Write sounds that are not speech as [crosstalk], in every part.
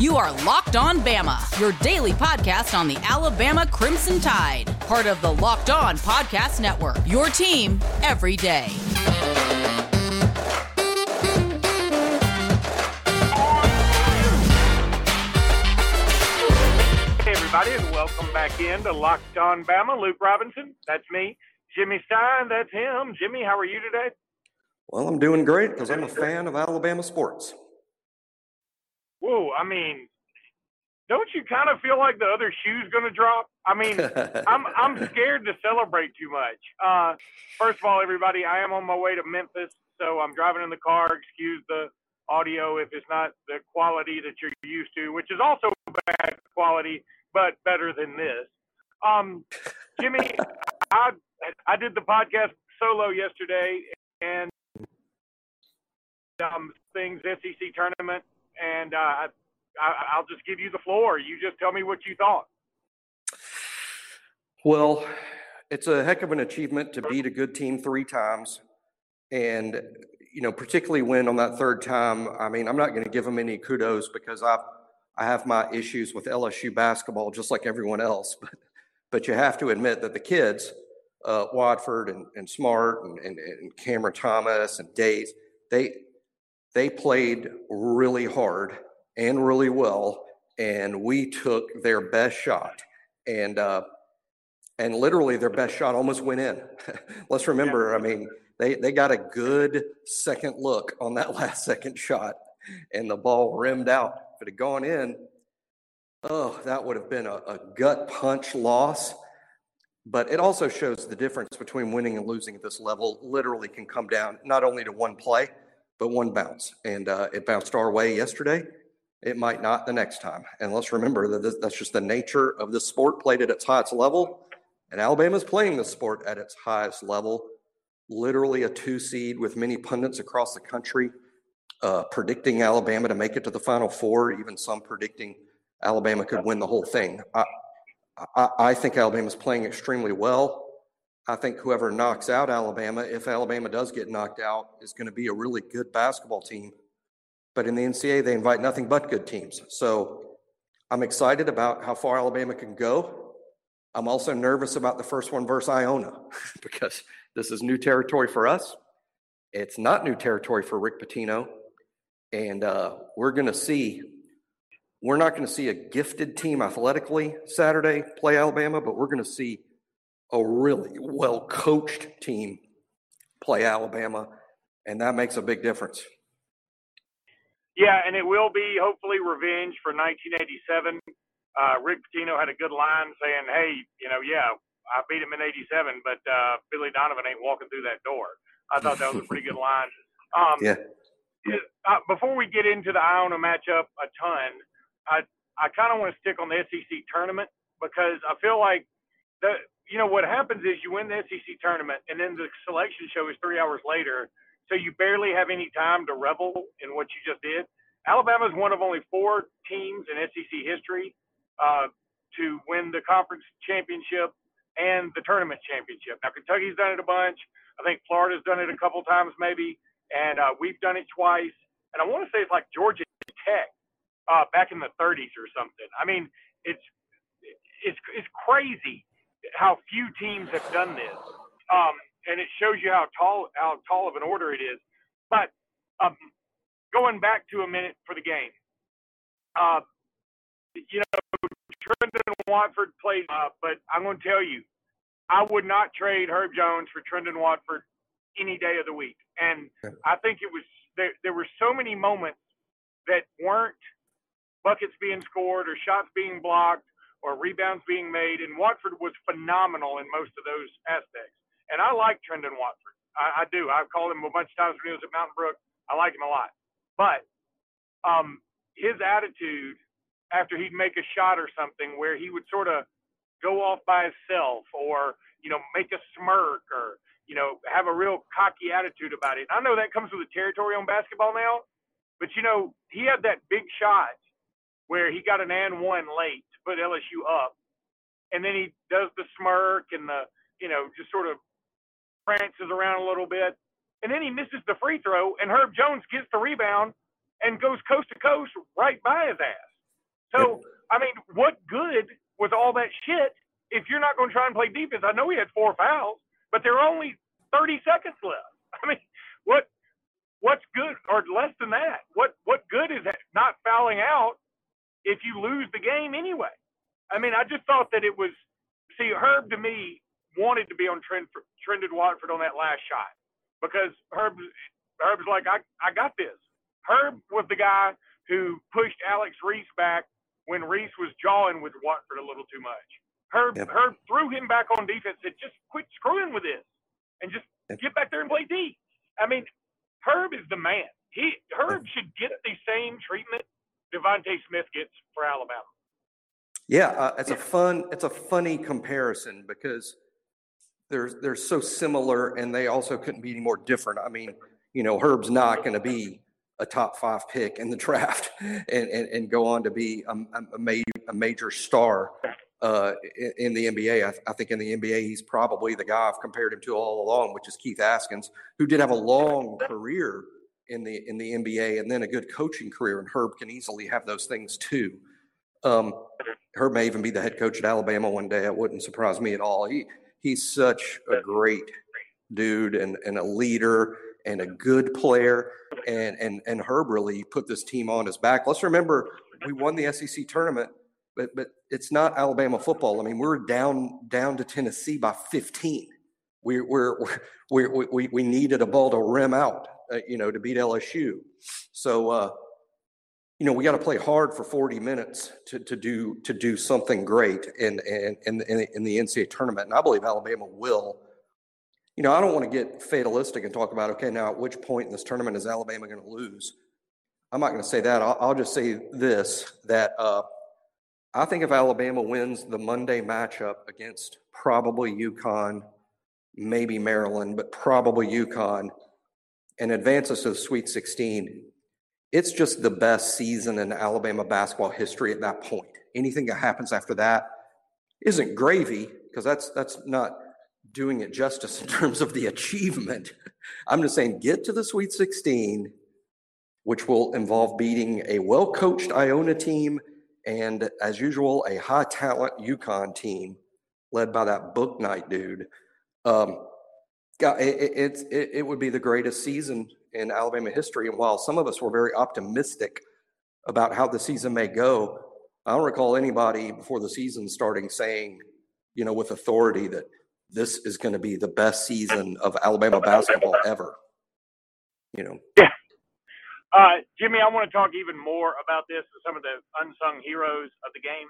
You are Locked On Bama, your daily podcast on the Alabama Crimson Tide, part of the Locked On Podcast Network. Your team every day. Hey, everybody, and welcome back in to Locked On Bama. Luke Robinson, that's me. Jimmy Stein, that's him. Jimmy, how are you today? Well, I'm doing great because I'm a fan of Alabama sports. Whoa, I mean, don't you kind of feel like the other shoe's going to drop? I mean, [laughs] I'm I'm scared to celebrate too much. Uh, first of all, everybody, I am on my way to Memphis, so I'm driving in the car. Excuse the audio if it's not the quality that you're used to, which is also bad quality, but better than this. Um, Jimmy, [laughs] I I did the podcast solo yesterday, and um, things SEC tournament and uh, I, I'll just give you the floor. You just tell me what you thought. Well, it's a heck of an achievement to beat a good team three times, and you know, particularly when on that third time. I mean, I'm not going to give them any kudos because I I have my issues with LSU basketball, just like everyone else. But but you have to admit that the kids, uh, and, and Smart and, and, and Cameron Thomas and Days, they they played really hard and really well, and we took their best shot. And uh, and literally their best shot almost went in. [laughs] Let's remember, I mean, they, they got a good second look on that [laughs] last second shot, and the ball rimmed out. If it had gone in, oh, that would have been a, a gut punch loss. But it also shows the difference between winning and losing at this level literally can come down not only to one play, but one bounce. And uh, it bounced our way yesterday. It might not the next time. And let's remember that this, that's just the nature of the sport played at its highest level. And Alabama's playing the sport at its highest level. Literally a two seed with many pundits across the country uh, predicting Alabama to make it to the Final Four, even some predicting Alabama could win the whole thing. I, I, I think Alabama's playing extremely well. I think whoever knocks out Alabama, if Alabama does get knocked out, is going to be a really good basketball team. But in the NCAA, they invite nothing but good teams. So I'm excited about how far Alabama can go. I'm also nervous about the first one versus Iona [laughs] because this is new territory for us. It's not new territory for Rick Pitino. And uh, we're going to see, we're not going to see a gifted team athletically Saturday play Alabama, but we're going to see a really well coached team play Alabama, and that makes a big difference. Yeah, and it will be hopefully revenge for 1987. Uh, Rick Pitino had a good line saying, "Hey, you know, yeah, I beat him in '87, but uh, Billy Donovan ain't walking through that door." I thought that was a pretty good [laughs] line. Um, yeah. Uh, before we get into the Iona matchup a ton, I I kind of want to stick on the SEC tournament because I feel like the you know what happens is you win the SEC tournament, and then the selection show is three hours later, so you barely have any time to revel in what you just did. Alabama is one of only four teams in SEC history uh, to win the conference championship and the tournament championship. Now Kentucky's done it a bunch. I think Florida's done it a couple times maybe, and uh, we've done it twice. And I want to say it's like Georgia Tech uh, back in the 30s or something. I mean, it's it's it's crazy how few teams have done this, um, and it shows you how tall how tall of an order it is. But um, going back to a minute for the game, uh, you know, Trendon Watford played, uh, but I'm going to tell you, I would not trade Herb Jones for Trendon Watford any day of the week. And I think it was there. There were so many moments that weren't buckets being scored or shots being blocked or rebounds being made. And Watford was phenomenal in most of those aspects. And I like Trendon Watford. I, I do. I've called him a bunch of times when he was at Mountain Brook. I like him a lot. But um, his attitude after he'd make a shot or something where he would sort of go off by himself or, you know, make a smirk or, you know, have a real cocky attitude about it. I know that comes with the territory on basketball now, but, you know, he had that big shot where he got an and one late put LSU up, and then he does the smirk and the you know just sort of prances around a little bit, and then he misses the free throw, and Herb Jones gets the rebound and goes coast to coast right by his ass. So, I mean, what good was all that shit if you're not going to try and play defense? I know he had four fouls, but there are only 30 seconds left. [laughs] I mean, what what's good or less than that? What what good is that not fouling out if you lose the game anyway? I mean, I just thought that it was. See, Herb to me wanted to be on trend for, Trendon Watford on that last shot because Herb Herb's like, I I got this. Herb was the guy who pushed Alex Reese back when Reese was jawing with Watford a little too much. Herb yep. Herb threw him back on defense. Said, just quit screwing with this and just yep. get back there and play D. I mean, Herb is the man. He Herb should get the same treatment DeVonta Smith gets for Alabama. Yeah, uh, it's a fun, it's a funny comparison because they're they're so similar, and they also couldn't be any more different. I mean, you know, Herb's not going to be a top five pick in the draft [laughs] and, and, and go on to be a, a, major, a major star uh, in, in, the NBA. I, I, think in the NBA, he's probably the guy I've compared him to all along, which is Keith Askins, who did have a long career in the in the NBA and then a good coaching career. And Herb can easily have those things too. Um, Herb may even be the head coach at Alabama one day. It wouldn't surprise me at all. He he's such a great dude and, and a leader and a good player. And and and Herb really put this team on his back. Let's remember we won the SEC tournament, but but it's not Alabama football. I mean, we're down down to Tennessee by 15. We we're, we're we we we needed a ball to rim out, you know, to beat LSU. So uh, you know, we got to play hard for 40 minutes to, to do to do something great in in, in in the NCAA tournament, and I believe Alabama will you know, I don't want to get fatalistic and talk about, okay, now at which point in this tournament is Alabama going to lose? I'm not going to say that. I'll, I'll just say this that uh, I think if Alabama wins the Monday matchup against probably UConn, maybe Maryland, but probably UConn, and advances to the Sweet 16, it's just the best season in Alabama basketball history at that point. Anything that happens after that isn't gravy because that's that's not doing it justice in terms of the achievement. I'm just saying get to the Sweet 16, which will involve beating a well coached Iona team and, as usual, a high talent UConn team led by that Bouknight dude. Um, it, it, it, it would be the greatest season in Alabama history. And while some of us were very optimistic about how the season may go, I don't recall anybody before the season starting saying, you know, with authority that this is going to be the best season of Alabama basketball ever. You know. Yeah. Uh, Jimmy, I want to talk even more about this and some of the unsung heroes of the game,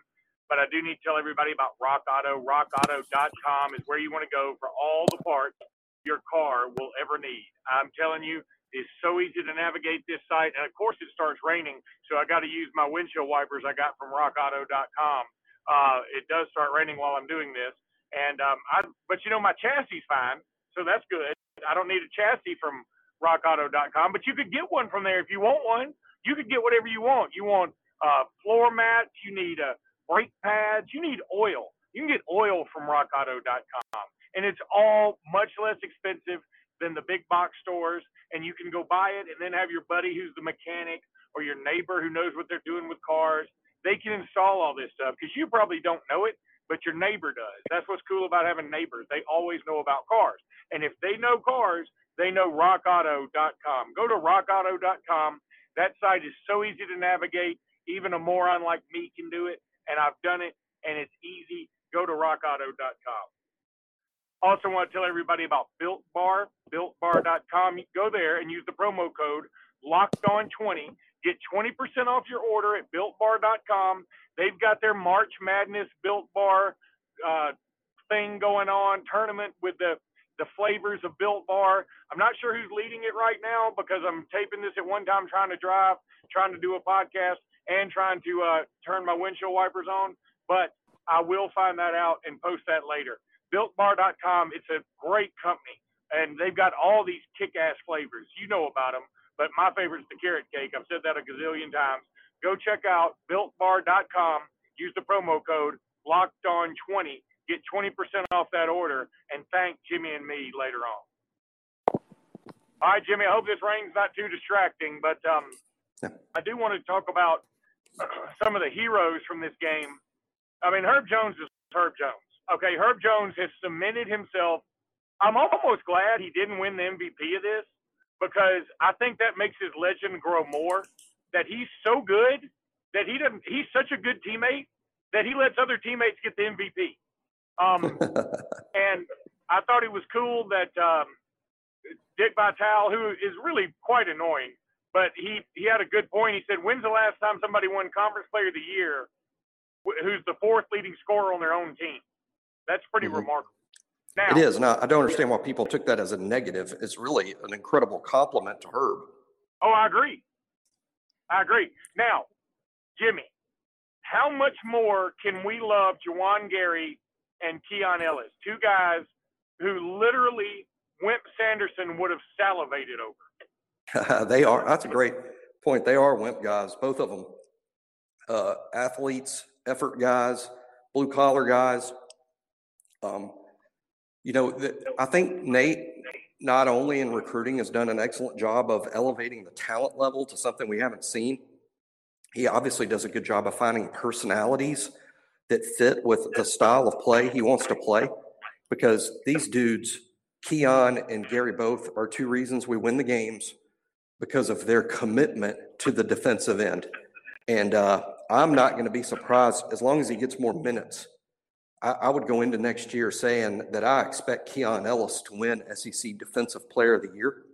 but I do need to tell everybody about Rock Auto. RockAuto.com is where you want to go for all the parts your car will ever need. I'm telling you, it's so easy to navigate this site, and of course, it starts raining, so I got to use my windshield wipers I got from RockAuto.com. Uh, it does start raining while I'm doing this, and um, I, but you know, my chassis fine, so that's good. I don't need a chassis from RockAuto.com, but you could get one from there if you want one. You could get whatever you want. You want uh, floor mats, you need uh, brake pads, you need oil. You can get oil from RockAuto.com, and it's all much less expensive than the big box stores. And you can go buy it, and then have your buddy who's the mechanic or your neighbor who knows what they're doing with cars. They can install all this stuff because you probably don't know it but your neighbor does. That's what's cool about having neighbors. They always know about cars. And if they know cars, they know rockauto.com. Go to rockauto.com. That site is so easy to navigate. Even a moron like me can do it. And I've done it, and it's easy. Go to rockauto.com. Also, want to tell everybody about Built Bar, builtbar.com. Go there and use the promo code locked on 20 get 20% off your order at builtbar.com They've got their March Madness Built Bar uh, thing going on, tournament with the the flavors of Built Bar. I'm not sure who's leading it right now because I'm taping this at one time, trying to drive, trying to do a podcast, and trying to uh, turn my windshield wipers on. But I will find that out and post that later. BuiltBar.com. It's a great company, and they've got all these kick-ass flavors. You know about them, but my favorite is the carrot cake. I've said that a gazillion times go check out builtbar.com. Use the promo code locked on 20. Get 20% off that order and thank Jimmy and me later on. All right, Jimmy, I hope this rain's not too distracting, but um, yeah. I do want to talk about [clears throat] some of the heroes from this game. I mean, Herb Jones is Herb Jones. Okay, Herb Jones has cemented himself. I'm almost glad he didn't win the MVP of this because I think that makes his legend grow more. That he's so good that he doesn't. He's such a good teammate that he lets other teammates get the MVP. Um, [laughs] and I thought it was cool that um, Dick Vitale, who is really quite annoying, but he he had a good point. He said, "When's the last time somebody won Conference Player of the Year, who's the fourth leading scorer on their own team?" That's pretty mm-hmm. remarkable. Now, it is, and I, I don't understand why people took that as a negative. It's really an incredible compliment to Herb. Oh, I agree. I agree. Now, Jimmy, how much more can we love Juwan Gary and Keon Ellis, two guys who literally Wimp Sanderson would have salivated over? [laughs] they are. That's a great point. They are Wimp guys, both of them. Uh, athletes, effort guys, blue collar guys. Um, you know, the, I think Nate, not only in recruiting, has done an excellent job of elevating the talent level to something we haven't seen. He obviously does a good job of finding personalities that fit with the style of play he wants to play because these dudes, Keon and Gary both, are two reasons we win the games because of their commitment to the defensive end. And uh, I'm not going to be surprised as long as he gets more minutes I, would go into next year saying that I expect Keon Ellis to win SEC Defensive Player of the Year,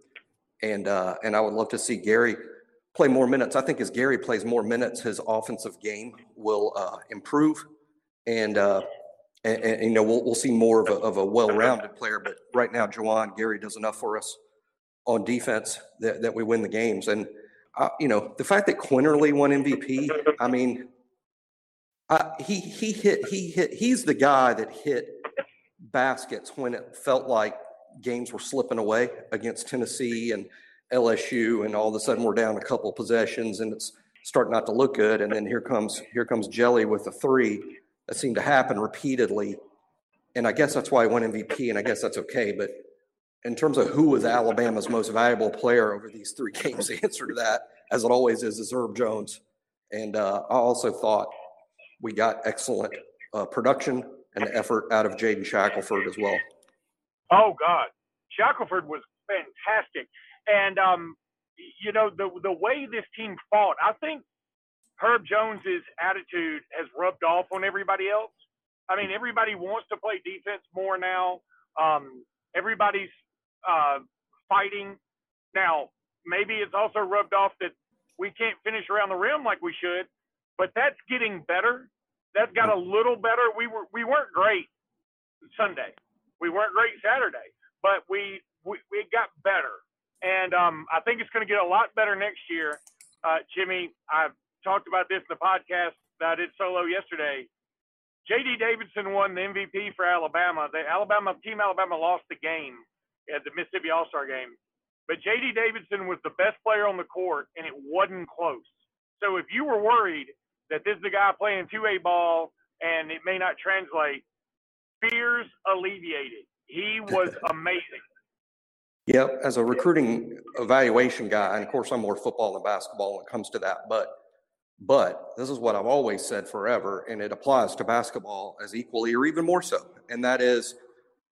and uh, and I would love to see Gary play more minutes. I think as Gary plays more minutes, his offensive game will uh, improve, and, uh, and, and you know we'll we'll see more of a, of a well-rounded player. But right now, Juwan Gary does enough for us on defense that, that we win the games. And uh, you know the fact that Quinerly won MVP, I mean uh, he he hit he hit he's the guy that hit baskets when it felt like games were slipping away against Tennessee and LSU, and all of a sudden we're down a couple possessions and it's starting not to look good. And then here comes here comes Jelly with a three that seemed to happen repeatedly. And I guess that's why I won MVP, and I guess that's okay. But in terms of who was Alabama's most valuable player over these three [laughs] games, the answer to that, as it always is, is Herb Jones. And uh, I also thought we got excellent uh, production and effort out of Jaden Shackelford as well. Oh God, Shackelford was fantastic, and um, you know the the way this team fought. I think Herb Jones's attitude has rubbed off on everybody else. I mean, everybody wants to play defense more now. Um, everybody's uh, fighting now. Maybe it's also rubbed off that we can't finish around the rim like we should but that's getting better. That got a little better. We were we weren't great Sunday. We weren't great Saturday, but we we, we got better. And um, I think it's going to get a lot better next year. Uh, Jimmy, I've talked about this in the podcast that I did solo yesterday. JD Davison won the MVP for Alabama. The Alabama team Alabama lost the game at the Mississippi All Star game, but JD Davison was the best player on the court, and it wasn't close. So if you were worried that this is the guy playing 2A ball and it may not translate. Fears alleviated. He was [laughs] amazing. Yep, as a recruiting evaluation guy, and of course I'm more football than basketball when it comes to that, but but this is what I've always said forever, and it applies to basketball as equally or even more so. And that is,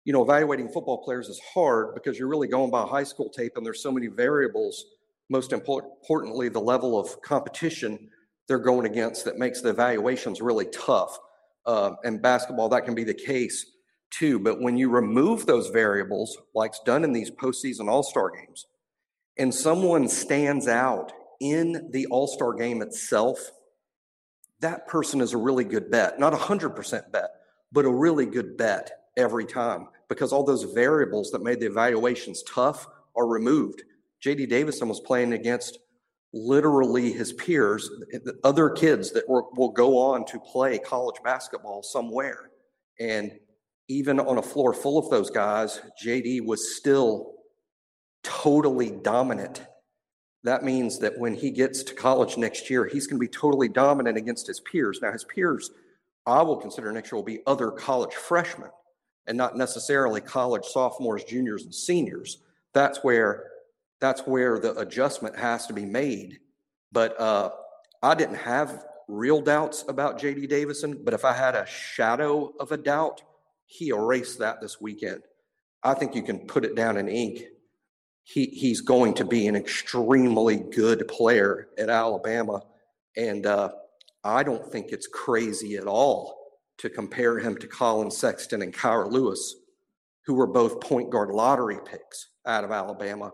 you know, evaluating football players is hard because you're really going by high school tape and there's so many variables. Most importantly, the level of competition they're going against that makes the evaluations really tough. Uh, and basketball, that can be the case too. But when you remove those variables, like's done in these postseason All Star games, and someone stands out in the All Star game itself, that person is a really good bet. Not a 100% bet, but a really good bet every time because all those variables that made the evaluations tough are removed. JD Davison was playing against literally his peers, other kids that will, will go on to play college basketball somewhere. And even on a floor full of those guys, JD was still totally dominant. That means that when he gets to college next year, he's going to be totally dominant against his peers. Now, his peers, I will consider next year will be other college freshmen and not necessarily college sophomores, juniors, and seniors. That's where that's where the adjustment has to be made. But uh, I didn't have real doubts about JD Davison, but if I had a shadow of a doubt, he erased that this weekend. I think you can put it down in ink. He, he's going to be an extremely good player at Alabama. And uh, I don't think it's crazy at all to compare him to Collin Sexton and Kira Lewis, who were both point guard lottery picks out of Alabama.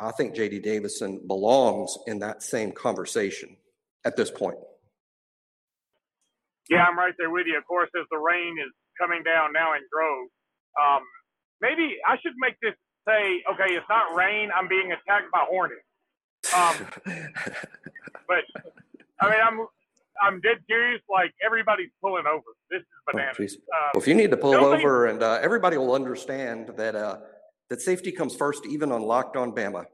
I think JD Davison belongs in that same conversation at this point. Yeah, I'm right there with you. Of course, as the rain is coming down now in Grove, um, maybe I should make this say, okay, it's not rain. I'm being attacked by hornets. Um, [laughs] but I mean, I'm I'm dead serious. Like everybody's pulling over. This is oh, bananas. Oh, well, if you need to pull over, and uh, everybody will understand that uh, that safety comes first, even on Locked On Bama.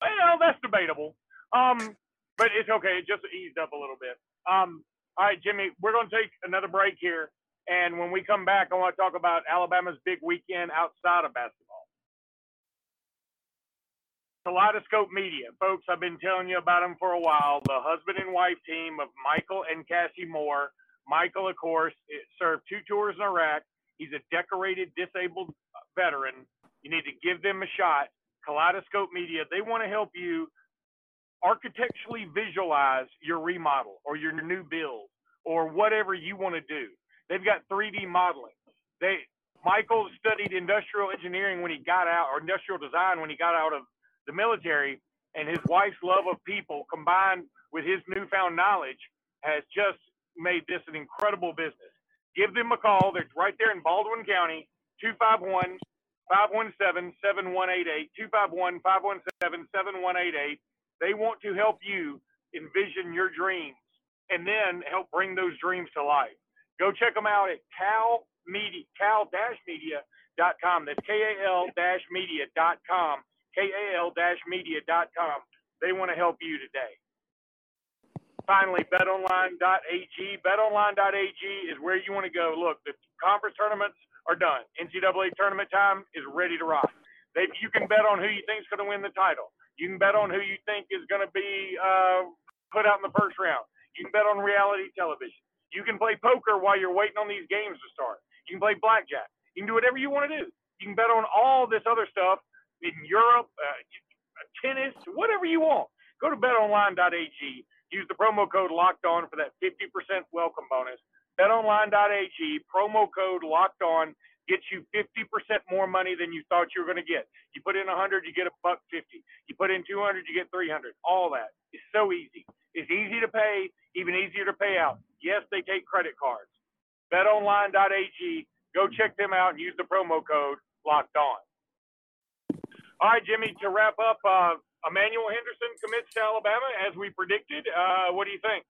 Well, that's debatable. Um, but it's okay. It just eased up a little bit. Um, all right, Jimmy, we're going to take another break here. And when we come back, I want to talk about Alabama's big weekend outside of basketball. Kaleidoscope Media. Folks, I've been telling you about them for a while. The husband and wife team of Michael and Cassie Moore. Michael, of course, served two tours in Iraq. He's a decorated disabled uh, veteran. You need to give them a shot. Kaleidoscope Media, they want to help you architecturally visualize your remodel or your new build or whatever you want to do. They've got 3D modeling. They Michael studied industrial engineering when he got out, or industrial design when he got out of the military, and his wife's love of people combined with his newfound knowledge has just made this an incredible business. Give them a call. They're right there in Baldwin County, 251 517 7188. 251 517 7188. They want to help you envision your dreams and then help bring those dreams to life. Go check them out at Kal Media, kal-media.com. That's K-A-L-media.com. K-A-L-media.com. They want to help you today. Finally, betonline.ag. Betonline.ag is where you want to go. Look, the conference tournaments are done. NCAA tournament time is ready to rock. They, you can bet on who you think is going to win the title. You can bet on who you think is going to be uh, put out in the first round. You can bet on reality television. You can play poker while you're waiting on these games to start. You can play blackjack. You can do whatever you want to do. You can bet on all this other stuff in Europe, uh, tennis, whatever you want. Go to betonline.ag. Use the promo code locked on for that 50% welcome bonus. BetOnline.ag, promo code locked on gets you 50% more money than you thought you were going to get. You put in 100, you get a buck 50. You put in 200, you get 300. All that is so easy. It's easy to pay, even easier to pay out. Yes, they take credit cards. BetOnline.ag. Go check them out and use the promo code Locked On. All right, Jimmy. To wrap up, uh, Emmanuel Henderson commits to Alabama as we predicted. Uh, what do you think?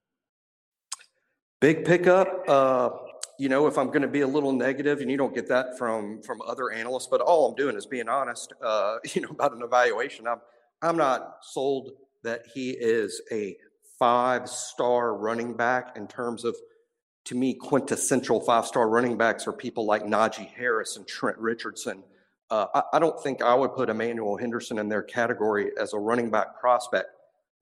Big pickup. Uh, you know, if I'm going to be a little negative, and you don't get that from from other analysts, but all I'm doing is being honest. Uh, [laughs] you know, about an evaluation. I'm I'm not sold that he is a five star running back in terms of, to me, quintessential five star running backs are people like Najee Harris and Trent Richardson. Uh, I, I, don't think I would put Emmanuel Henderson in their category as a running back prospect.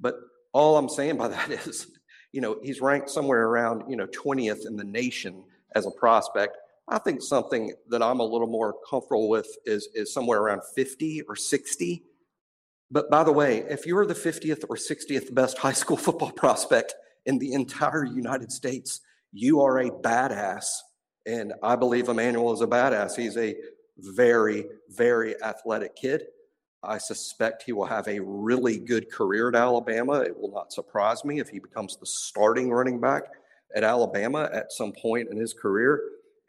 But all I'm saying by [laughs] that is, you know, he's ranked somewhere around, you know, 20th in the nation as a prospect. I think something that I'm a little more comfortable with is, is somewhere around 50 or 60 but by the way, if you're the 50th or 60th best [laughs] high school football prospect in the entire United States, you are a badass. And I believe Emmanuel is a badass. He's a very, very athletic kid. I suspect he will have a really good career at Alabama. It will not surprise me if he becomes the starting running back at Alabama at some point in his career.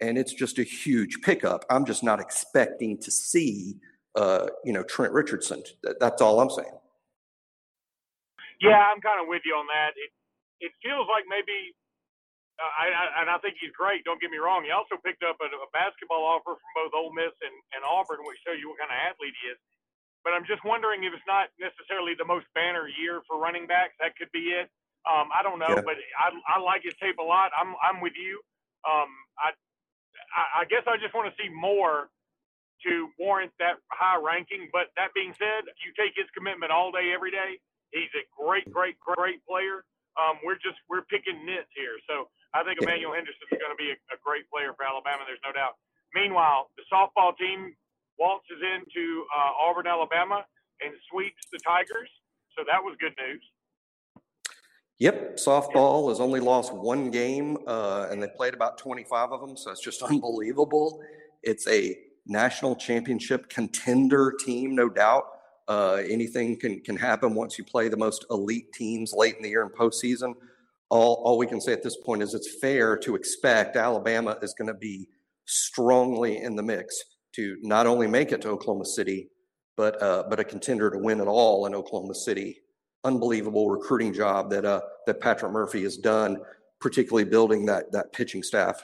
And it's just a huge pickup. I'm just not expecting to see uh, you know, Trent Richardson. That's all I'm saying. Yeah, I'm kind of with you on that. It it feels like maybe, I, I, and I think he's great. Don't get me wrong. He also picked up a, a basketball offer from both Ole Miss and, and Auburn, which show you what kind of athlete he is. But I'm just wondering if it's not necessarily the most banner year for running backs. That could be it. Um, I don't know, yeah. but I, I like his tape a lot. I'm I'm with you. Um, I I guess I just want to see more to warrant that high ranking. But that being said, you take his commitment all day, every day. He's a great, great, great player. Um, we're just we're picking nits here. So I think Emmanuel Henderson is going to be a, a great player for Alabama. There's no doubt. Meanwhile, the softball team waltzes into uh, Auburn, Alabama, and sweeps the Tigers. So that was good news. Yep, softball has only lost one game, uh, and they played about 25 of them, so it's just [laughs] unbelievable. It's a national championship contender team, no doubt. Uh, anything can can happen once you play the most elite teams late in the year and postseason. All all we can say at this point is it's fair to expect Alabama is going to be strongly in the mix to not only make it to Oklahoma City, but uh, but a contender to win it all in Oklahoma City. Unbelievable recruiting job that uh, that Patrick Murphy has done, particularly building that that pitching staff.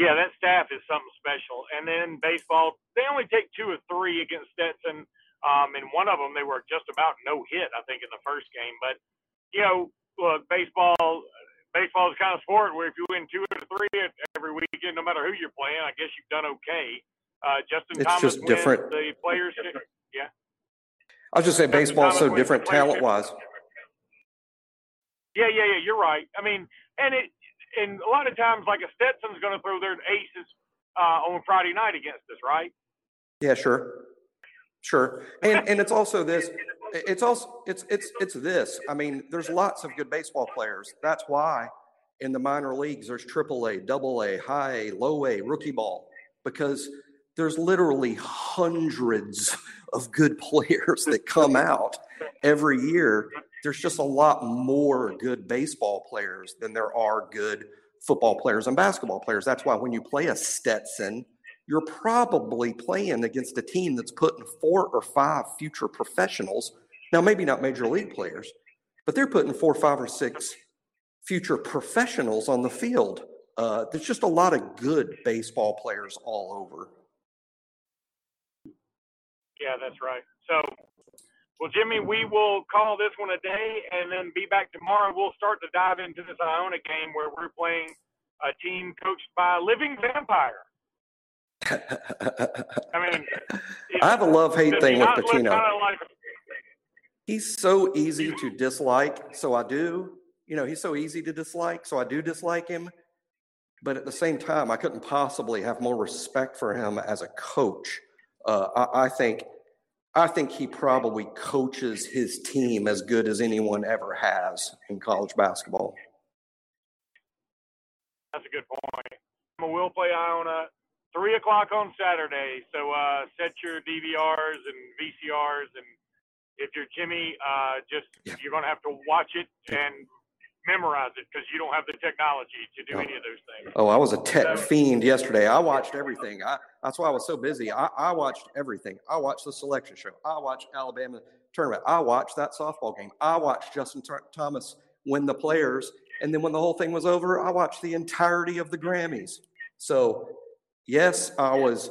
Yeah, that staff is something special. And then baseball, they only take two or three against Stetson. Um, and one of them, they were just about no hit, I think, in the first game. But, you know, look, baseball, baseball is kind of sport where if you win two or three every weekend, no matter who you're playing, I guess you've done okay. Uh, Justin it's Thomas just different. The players, yeah. I was just saying, baseball is so different talent wise. Yeah, yeah, yeah. You're right. I mean, and it and a lot of times, like a Stetson's going to throw their aces uh, on Friday night against us, right? Yeah, sure, sure. And and it's also this. [laughs] It's also it's it's it's this. I mean, there's lots of good baseball players. That's why in the minor leagues there's triple A, double A, high A, low A, rookie ball, because there's literally hundreds of good [laughs] players that come out every year there's just a lot more good baseball players than there are good football players and basketball players. That's why when you play a Stetson, you're probably playing against a team that's putting four or five future professionals. Now, maybe not major league players, but they're putting four, five, or six future professionals on the field. Uh, there's just a lot of good baseball players all over. Yeah, that's right. So well, Jimmy, we will call this one a day and then be back tomorrow. We'll start to dive into this Iona game where we're playing a team coached by a living vampire. [laughs] I mean, I have a love hate thing with Pitino. Like he's so easy to dislike, so I do. You know, he's so easy to dislike, so I do dislike him. But at the same time, I couldn't possibly have more respect for him as a coach. Uh, I, I think I think he probably coaches his team as good as anyone ever has in college basketball. That's a good point. We'll play Iona three o'clock on Saturday. So uh, set your DVRs and VCRs, and if you're Jimmy, uh, just yeah. you're going to have to watch it and memorize it because you don't have the technology to do oh. any of those things. Oh, I was a tech so, fiend yesterday. I watched everything. I, that's why I was so busy. I, I watched everything. I watched the selection show. I watched Alabama tournament. I watched that softball game. I watched Justin T- Thomas win the players. And then when the whole thing was over, I watched the entirety of the Grammys. So, yes, I was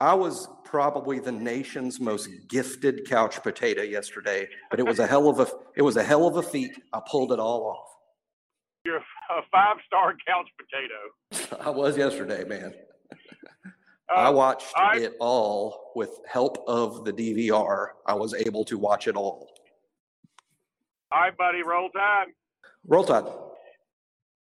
I was probably the nation's most gifted couch potato yesterday, but it was a hell of a it was a hell of a feat. I pulled it all off. A five star couch potato. [laughs] I was yesterday, man. Uh, I watched I, it all with help of the DVR. I was able to watch it all. All right, buddy. Roll Tide. Roll Tide.